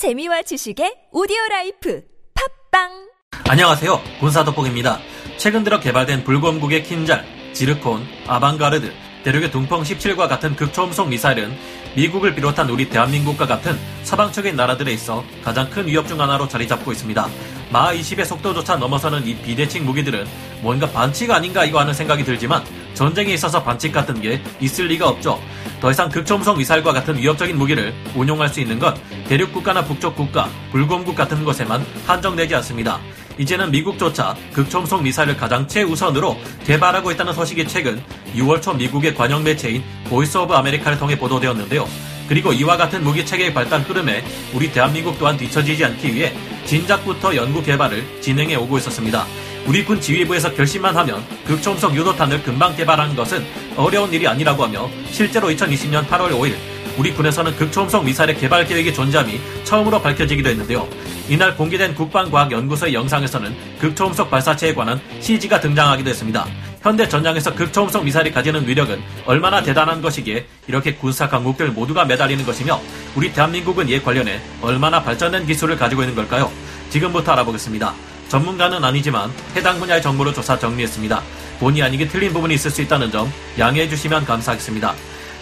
재미와 지식의 오디오 라이프 팟빵 안녕하세요. 군사돋보기입니다. 최근 들어 개발된 불곰국의 킨잘, 지르콘, 아방가르드, 대륙의 둥펑 17과 같은 극초음속 미사일은 미국을 비롯한 우리 대한민국과 같은 서방적인 나라들에 있어 가장 큰 위협 중 하나로 자리 잡고 있습니다. 마하 20의 속도조차 넘어서는 이 비대칭 무기들은 뭔가 반칙 아닌가 이거 하는 생각이 들지만 전쟁에 있어서 반칙 같은 게 있을 리가 없죠. 더 이상 극초음속 미사일과 같은 위협적인 무기를 운용할 수 있는 건 대륙 국가나 북쪽 국가, 불곰국 같은 곳에만 한정되지 않습니다. 이제는 미국조차 극초음속 미사일을 가장 최우선으로 개발하고 있다는 소식이 최근 6월 초 미국의 관영 매체인 보이스 오브 아메리카를 통해 보도되었는데요. 그리고 이와 같은 무기 체계의 발달 흐름에 우리 대한민국 또한 뒤처지지 않기 위해 진작부터 연구 개발을 진행해 오고 있었습니다. 우리 군 지휘부에서 결심만 하면 극초음속 유도탄을 금방 개발하는 것은 어려운 일이 아니라고 하며 실제로 2020년 8월 5일 우리 군에서는 극초음속 미사일의 개발 계획이 존재함이 처음으로 밝혀지기도 했는데요. 이날 공개된 국방과학연구소의 영상에서는 극초음속 발사체에 관한 CG가 등장하기도 했습니다. 현대 전장에서 극초음속 미사일이 가지는 위력은 얼마나 대단한 것이기에 이렇게 군사 강국들 모두가 매달리는 것이며 우리 대한민국은 이에 관련해 얼마나 발전된 기술을 가지고 있는 걸까요? 지금부터 알아보겠습니다. 전문가는 아니지만 해당 분야의 정보를 조사 정리했습니다. 본의 아니게 틀린 부분이 있을 수 있다는 점 양해해 주시면 감사하겠습니다.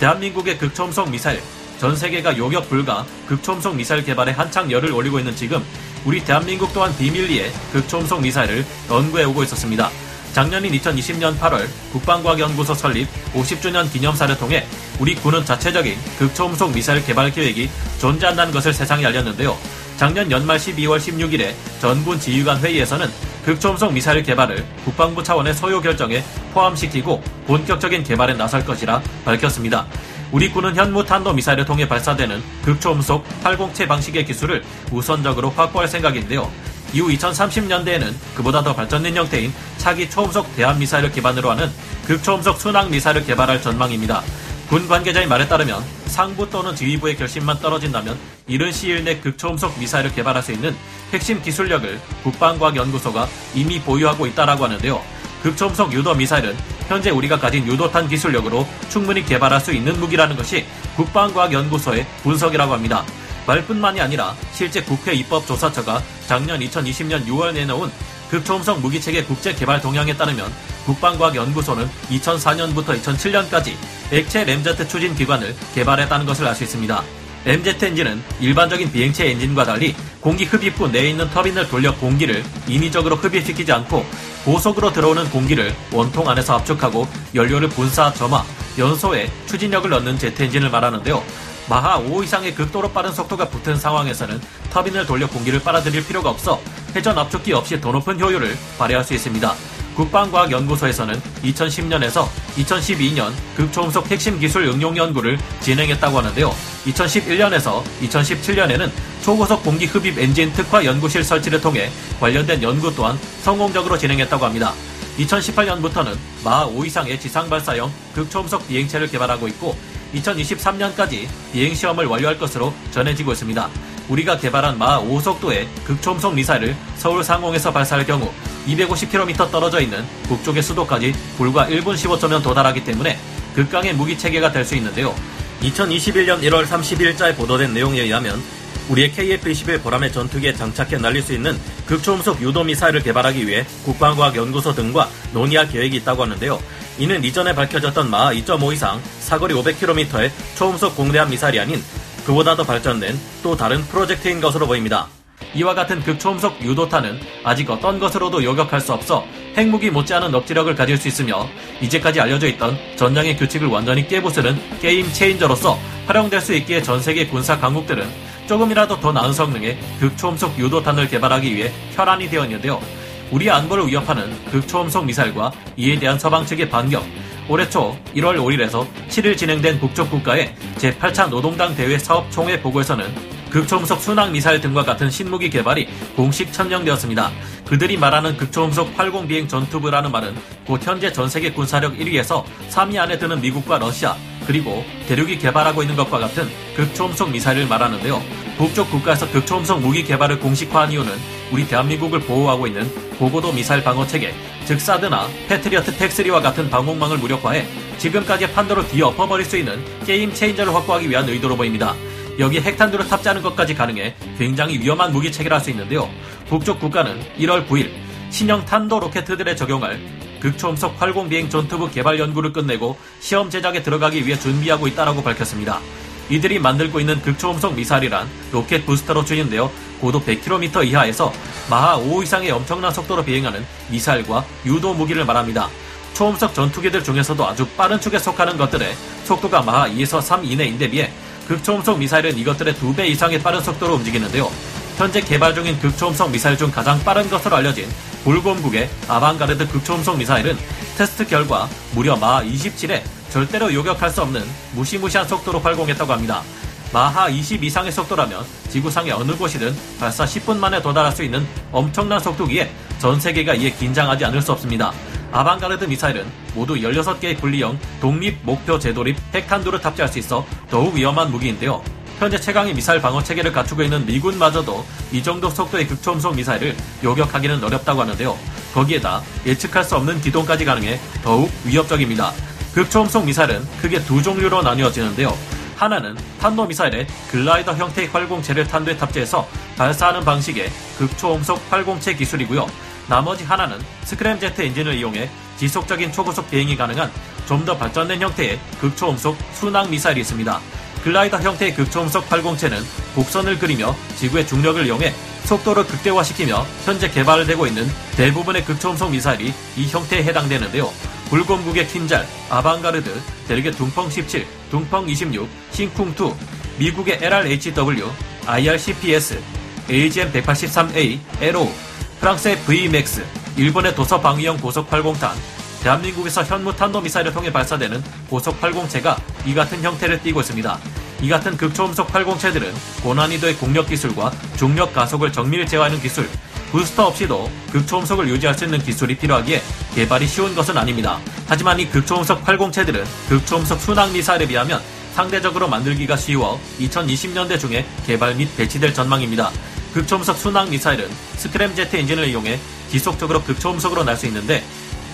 대한민국의 극초음속 미사일, 전 세계가 요격 불가 극초음속 미사일 개발에 한창 열을 올리고 있는 지금 우리 대한민국 또한 비밀리에 극초음속 미사일을 연구해 오고 있었습니다. 작년인 2020년 8월 국방과학연구소 설립 50주년 기념사를 통해 우리 군은 자체적인 극초음속 미사일 개발 계획이 존재한다는 것을 세상에 알렸는데요. 작년 연말 12월 16일에 전군 지휘관 회의에서는 극초음속 미사일 개발을 국방부 차원의 소요 결정에 포함시키고 본격적인 개발에 나설 것이라 밝혔습니다. 우리 군은 현무 탄도 미사일을 통해 발사되는 극초음속 80채 방식의 기술을 우선적으로 확보할 생각인데요. 이후 2030년대에는 그보다 더 발전된 형태인 차기 초음속 대한 미사일을 기반으로 하는 극초음속 순항 미사일을 개발할 전망입니다. 군 관계자의 말에 따르면 상부 또는 지휘부의 결심만 떨어진다면 이른 시일 내 극초음속 미사일을 개발할 수 있는 핵심 기술력을 국방과학연구소가 이미 보유하고 있다라고 하는데요. 극초음속 유도 미사일은 현재 우리가 가진 유도탄 기술력으로 충분히 개발할 수 있는 무기라는 것이 국방과학연구소의 분석이라고 합니다. 말뿐만이 아니라 실제 국회 입법조사처가 작년 2020년 6월 내놓은 극초음속 무기체계 국제 개발 동향에 따르면 국방과학연구소는 2004년부터 2007년까지 액체 램제트 추진 기관을 개발했다는 것을 알 수 있습니다. 램제트 엔진은 일반적인 비행체 엔진과 달리 공기 흡입 후 내에 있는 터빈을 돌려 공기를 인위적으로 흡입시키지 않고 고속으로 들어오는 공기를 원통 안에서 압축하고 연료를 분사, 점화, 연소에 추진력을 넣는 제트 엔진을 말하는데요. 마하 5 이상의 극도로 빠른 속도가 붙은 상황에서는 터빈을 돌려 공기를 빨아들일 필요가 없어 회전 압축기 없이 더 높은 효율을 발휘할 수 있습니다. 국방과학연구소에서는 2010년에서 2012년 극초음속 핵심 기술 응용 연구를 진행했다고 하는데요. 2011년에서 2017년에는 초고속 공기 흡입 엔진 특화 연구실 설치를 통해 관련된 연구 또한 성공적으로 진행했다고 합니다. 2018년부터는 마하 5 이상의 지상 발사형 극초음속 비행체를 개발하고 있고 2023년까지 비행 시험을 완료할 것으로 전해지고 있습니다. 우리가 개발한 마하 5속도의 극초음속 미사일을 서울 상공에서 발사할 경우 250km 떨어져 있는 북쪽의 수도까지 불과 1분 15초면 도달하기 때문에 극강의 무기 체계가 될 수 있는데요. 2021년 1월 30일자에 보도된 내용에 의하면 우리의 KF-21 보람의 전투기에 장착해 날릴 수 있는 극초음속 유도 미사일을 개발하기 위해 국방과학연구소 등과 논의할 계획이 있다고 하는데요. 이는 이전에 밝혀졌던 마하 2.5 이상 사거리 500km의 초음속 공대함 미사일이 아닌 그보다 더 발전된 또 다른 프로젝트인 것으로 보입니다. 이와 같은 극초음속 유도탄은 아직 어떤 것으로도 요격할 수 없어 핵무기 못지않은 억지력을 가질 수 있으며 이제까지 알려져 있던 전장의 규칙을 완전히 깨부수는 게임 체인저로서 활용될 수 있기에 전 세계 군사 강국들은 조금이라도 더 나은 성능의 극초음속 유도탄을 개발하기 위해 혈안이 되어 있는데요. 우리 안보를 위협하는 극초음속 미사일과 이에 대한 서방 측의 반격, 올해 초 1월 5일에서 7일 진행된 북쪽 국가의 제8차 노동당 대회 사업 총회 보고에서는 극초음속 순항 미사일 등과 같은 신무기 개발이 공식 천명되었습니다. 그들이 말하는 극초음속 80 비행 전투부라는 말은 곧 현재 전 세계 군사력 1위에서 3위 안에 드는 미국과 러시아 그리고 대륙이 개발하고 있는 것과 같은 극초음속 미사일을 말하는데요. 북쪽 국가에서 극초음속 무기 개발을 공식화한 이유는 우리 대한민국을 보호하고 있는 고고도 미사일 방어 체계, 즉 사드나 패트리어트 텍3와 같은 방공망을 무력화해 지금까지의 판도를 뒤엎어버릴 수 있는 게임 체인저를 확보하기 위한 의도로 보입니다. 여기 핵탄두를 탑재하는 것까지 가능해 굉장히 위험한 무기 체계를 할수 있는데요. 북쪽 국가는 1월 9일 신형 탄도 로켓들에 적용할 극초음속 활공 비행 전투부 개발 연구를 끝내고 시험 제작에 들어가기 위해 준비하고 있다라고 밝혔습니다. 이들이 만들고 있는 극초음속 미사일이란 로켓 부스터로 추진되어 고도 100km 이하에서 마하 5 이상의 엄청난 속도로 비행하는 미사일과 유도 무기를 말합니다. 초음속 전투기들 중에서도 아주 빠른 축에 속하는 것들의 속도가 마하 2에서 3 이내인데 비해 극초음속 미사일은 이것들의 2배 이상의 빠른 속도로 움직이는데요. 현재 개발 중인 극초음속 미사일 중 가장 빠른 것으로 알려진 불곰국의 아방가르드 극초음속 미사일은 테스트 결과 무려 마하 27에 절대로 요격할 수 없는 무시무시한 속도로 활공했다고 합니다. 마하 20 이상의 속도라면 지구상의 어느 곳이든 발사 10분 만에 도달할 수 있는 엄청난 속도기에 전 세계가 이에 긴장하지 않을 수 없습니다. 아방가르드 미사일은 모두 16개의 분리형 독립 목표 제도립 핵탄두를 탑재할 수 있어 더욱 위험한 무기인데요. 현재 최강의 미사일 방어 체계를 갖추고 있는 미군마저도 이 정도 속도의 극초음속 미사일을 요격하기는 어렵다고 하는데요. 거기에다 예측할 수 없는 기동까지 가능해 더욱 위협적입니다. 극초음속 미사일은 크게 두 종류로 나뉘어지는데요. 하나는 탄도미사일의 글라이더 형태의 활공체를 탄두에 탑재해서 발사하는 방식의 극초음속 활공체 기술이고요. 나머지 하나는 스크램제트 엔진을 이용해 지속적인 초고속 비행이 가능한 좀 더 발전된 형태의 극초음속 순항 미사일이 있습니다. 글라이더 형태의 극초음속 활공체는 곡선을 그리며 지구의 중력을 이용해 속도를 극대화시키며 현재 개발되고 있는 대부분의 극초음속 미사일이 이 형태에 해당되는데요. 불곰국의 킨잘, 아방가르드, 대륙의 둥펑 17, 둥펑 26, 싱쿵2, 미국의 LRHW, IRCPS, AGM-183A, LO, 프랑스의 VMAX, 일본의 도서방위형 고속80탄, 대한민국에서 현무 탄도미사일을 통해 발사되는 고속80체가 이 같은 형태를 띠고 있습니다. 이 같은 극초음속 80체들은 고난이도의 공력 기술과 중력 가속을 정밀 제어하는 기술, 부스터 없이도 극초음속을 유지할 수 있는 기술이 필요하기에 개발이 쉬운 것은 아닙니다. 하지만 이 극초음속 80체들은 극초음속 순항 미사일에 비하면 상대적으로 만들기가 쉬워 2020년대 중에 개발 및 배치될 전망입니다. 극초음속 순항 미사일은 스크램 제트 엔진을 이용해 지속적으로 극초음속으로 날 수 있는데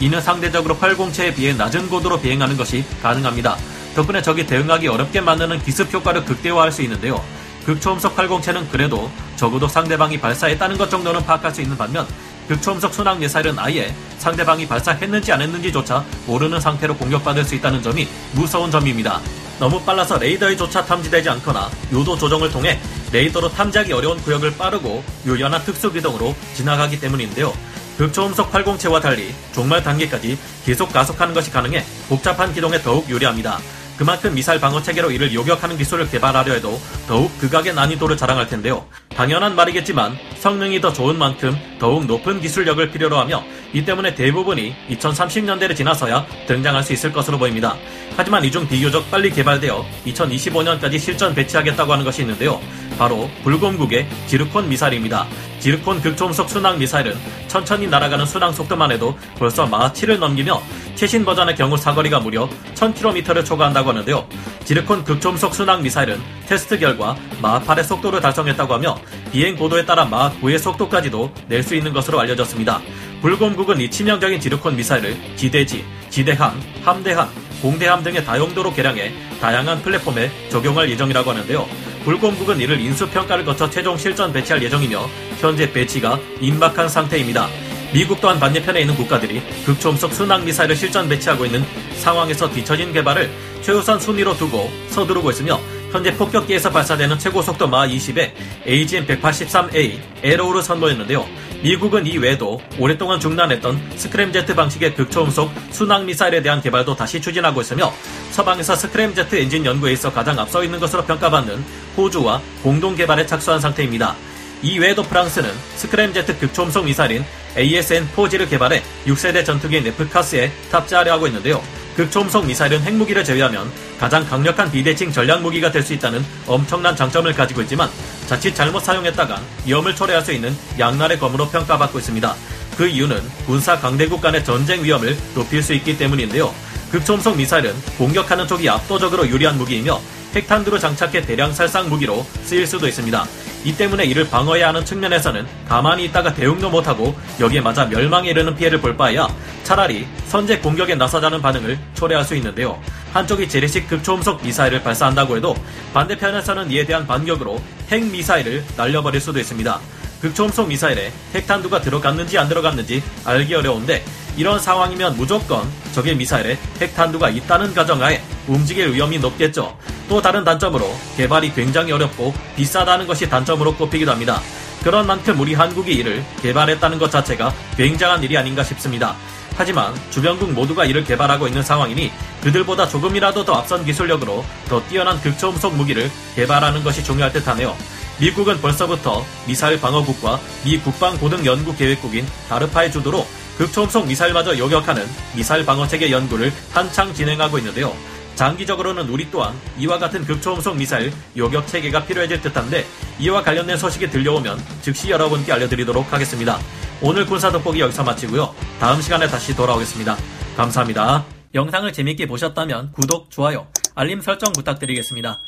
이는 상대적으로 활공체에 비해 낮은 고도로 비행하는 것이 가능합니다. 덕분에 적이 대응하기 어렵게 만드는 기습 효과를 극대화할 수 있는데요. 극초음속 활공체는 그래도 적어도 상대방이 발사했다는 것 정도는 파악할 수 있는 반면 극초음속 순항 미사일은 아예 상대방이 발사했는지 안 했는지조차 모르는 상태로 공격받을 수 있다는 점이 무서운 점입니다. 너무 빨라서 레이더에조차 탐지되지 않거나 요도 조정을 통해 레이더로 탐지하기 어려운 구역을 빠르고 유연한 특수 기동으로 지나가기 때문인데요. 극초음속 활공체와 달리 종말 단계까지 계속 가속하는 것이 가능해 복잡한 기동에 더욱 유리합니다. 그만큼 미사일 방어 체계로 이를 요격하는 기술을 개발하려 해도 더욱 극악의 난이도를 자랑할 텐데요. 당연한 말이겠지만 성능이 더 좋은 만큼 더욱 높은 기술력을 필요로 하며 이 때문에 대부분이 2030년대를 지나서야 등장할 수 있을 것으로 보입니다. 하지만 이 중 비교적 빨리 개발되어 2025년까지 실전 배치하겠다고 하는 것이 있는데요. 바로 불곰국의 지르콘 미사일입니다. 지르콘 극초음속 순항 미사일은 천천히 날아가는 순항 속도만 해도 벌써 마하 7을 넘기며 최신 버전의 경우 사거리가 무려 1000km를 초과한다고 하는데요. 지르콘 극초음속 순항 미사일은 테스트 결과 마하 8의 속도를 달성했다고 하며 비행 고도에 따라 마하 9의 속도까지도 낼 수 있는 것으로 알려졌습니다. 불곰국은 이 치명적인 지르콘 미사일을 지대지, 지대함, 함대함, 공대함 등의 다용도로 개량해 다양한 플랫폼에 적용할 예정이라고 하는데요. 불곰국은 이를 인수평가를 거쳐 최종 실전 배치할 예정이며 현재 배치가 임박한 상태입니다. 미국 또한 반대편에 있는 국가들이 극초음속 순항 미사일을 실전 배치하고 있는 상황에서 뒤처진 개발을 최우선 순위로 두고 서두르고 있으며 현재 폭격기에서 발사되는 최고 속도 마 20의 AGM-183A 에로우를 선보였는데요. 미국은 이 외에도 오랫동안 중단했던 스크램제트 방식의 극초음속 순항 미사일에 대한 개발도 다시 추진하고 있으며 서방에서 스크램제트 엔진 연구에 있어 가장 앞서 있는 것으로 평가받는 호주와 공동 개발에 착수한 상태입니다. 이 외에도 프랑스는 스크램제트 극초음속 미사일인 ASN-4G를 개발해 6세대 전투기인 네프카스에 탑재하려 하고 있는데요. 극초음속 미사일은 핵무기를 제외하면 가장 강력한 비대칭 전략 무기가 될 수 있다는 엄청난 장점을 가지고 있지만 자칫 잘못 사용했다간 위험을 초래할 수 있는 양날의 검으로 평가받고 있습니다. 그 이유는 군사 강대국 간의 전쟁 위험을 높일 수 있기 때문인데요. 극초음속 미사일은 공격하는 쪽이 압도적으로 유리한 무기이며 핵탄두를 장착해 대량 살상 무기로 쓰일 수도 있습니다. 이 때문에 이를 방어해야 하는 측면에서는 가만히 있다가 대응도 못하고 여기에 맞아 멸망에 이르는 피해를 볼 바에야 차라리 선제 공격에 나서자는 반응을 초래할 수 있는데요. 한쪽이 재래식 극초음속 미사일을 발사한다고 해도 반대편에서는 이에 대한 반격으로 핵 미사일을 날려버릴 수도 있습니다. 극초음속 미사일에 핵탄두가 들어갔는지 안 들어갔는지 알기 어려운데 이런 상황이면 무조건 적의 미사일에 핵탄두가 있다는 가정하에 움직일 위험이 높겠죠. 또 다른 단점으로 개발이 굉장히 어렵고 비싸다는 것이 단점으로 꼽히기도 합니다. 그런 만큼 우리 한국이 이를 개발했다는 것 자체가 굉장한 일이 아닌가 싶습니다. 하지만 주변국 모두가 이를 개발하고 있는 상황이니 그들보다 조금이라도 더 앞선 기술력으로 더 뛰어난 극초음속 무기를 개발하는 것이 중요할 듯하네요. 미국은 벌써부터 미사일 방어국과 미 국방고등연구계획국인 다르파의 주도로 극초음속 미사일마저 요격하는 미사일 방어체계 연구를 한창 진행하고 있는데요. 장기적으로는 우리 또한 이와 같은 극초음속 미사일 요격 체계가 필요해질 듯한데 이와 관련된 소식이 들려오면 즉시 여러분께 알려드리도록 하겠습니다. 오늘 군사 돋보기 여기서 마치고요. 다음 시간에 다시 돌아오겠습니다. 감사합니다. 영상을 재밌게 보셨다면 구독, 좋아요, 알림 설정 부탁드리겠습니다.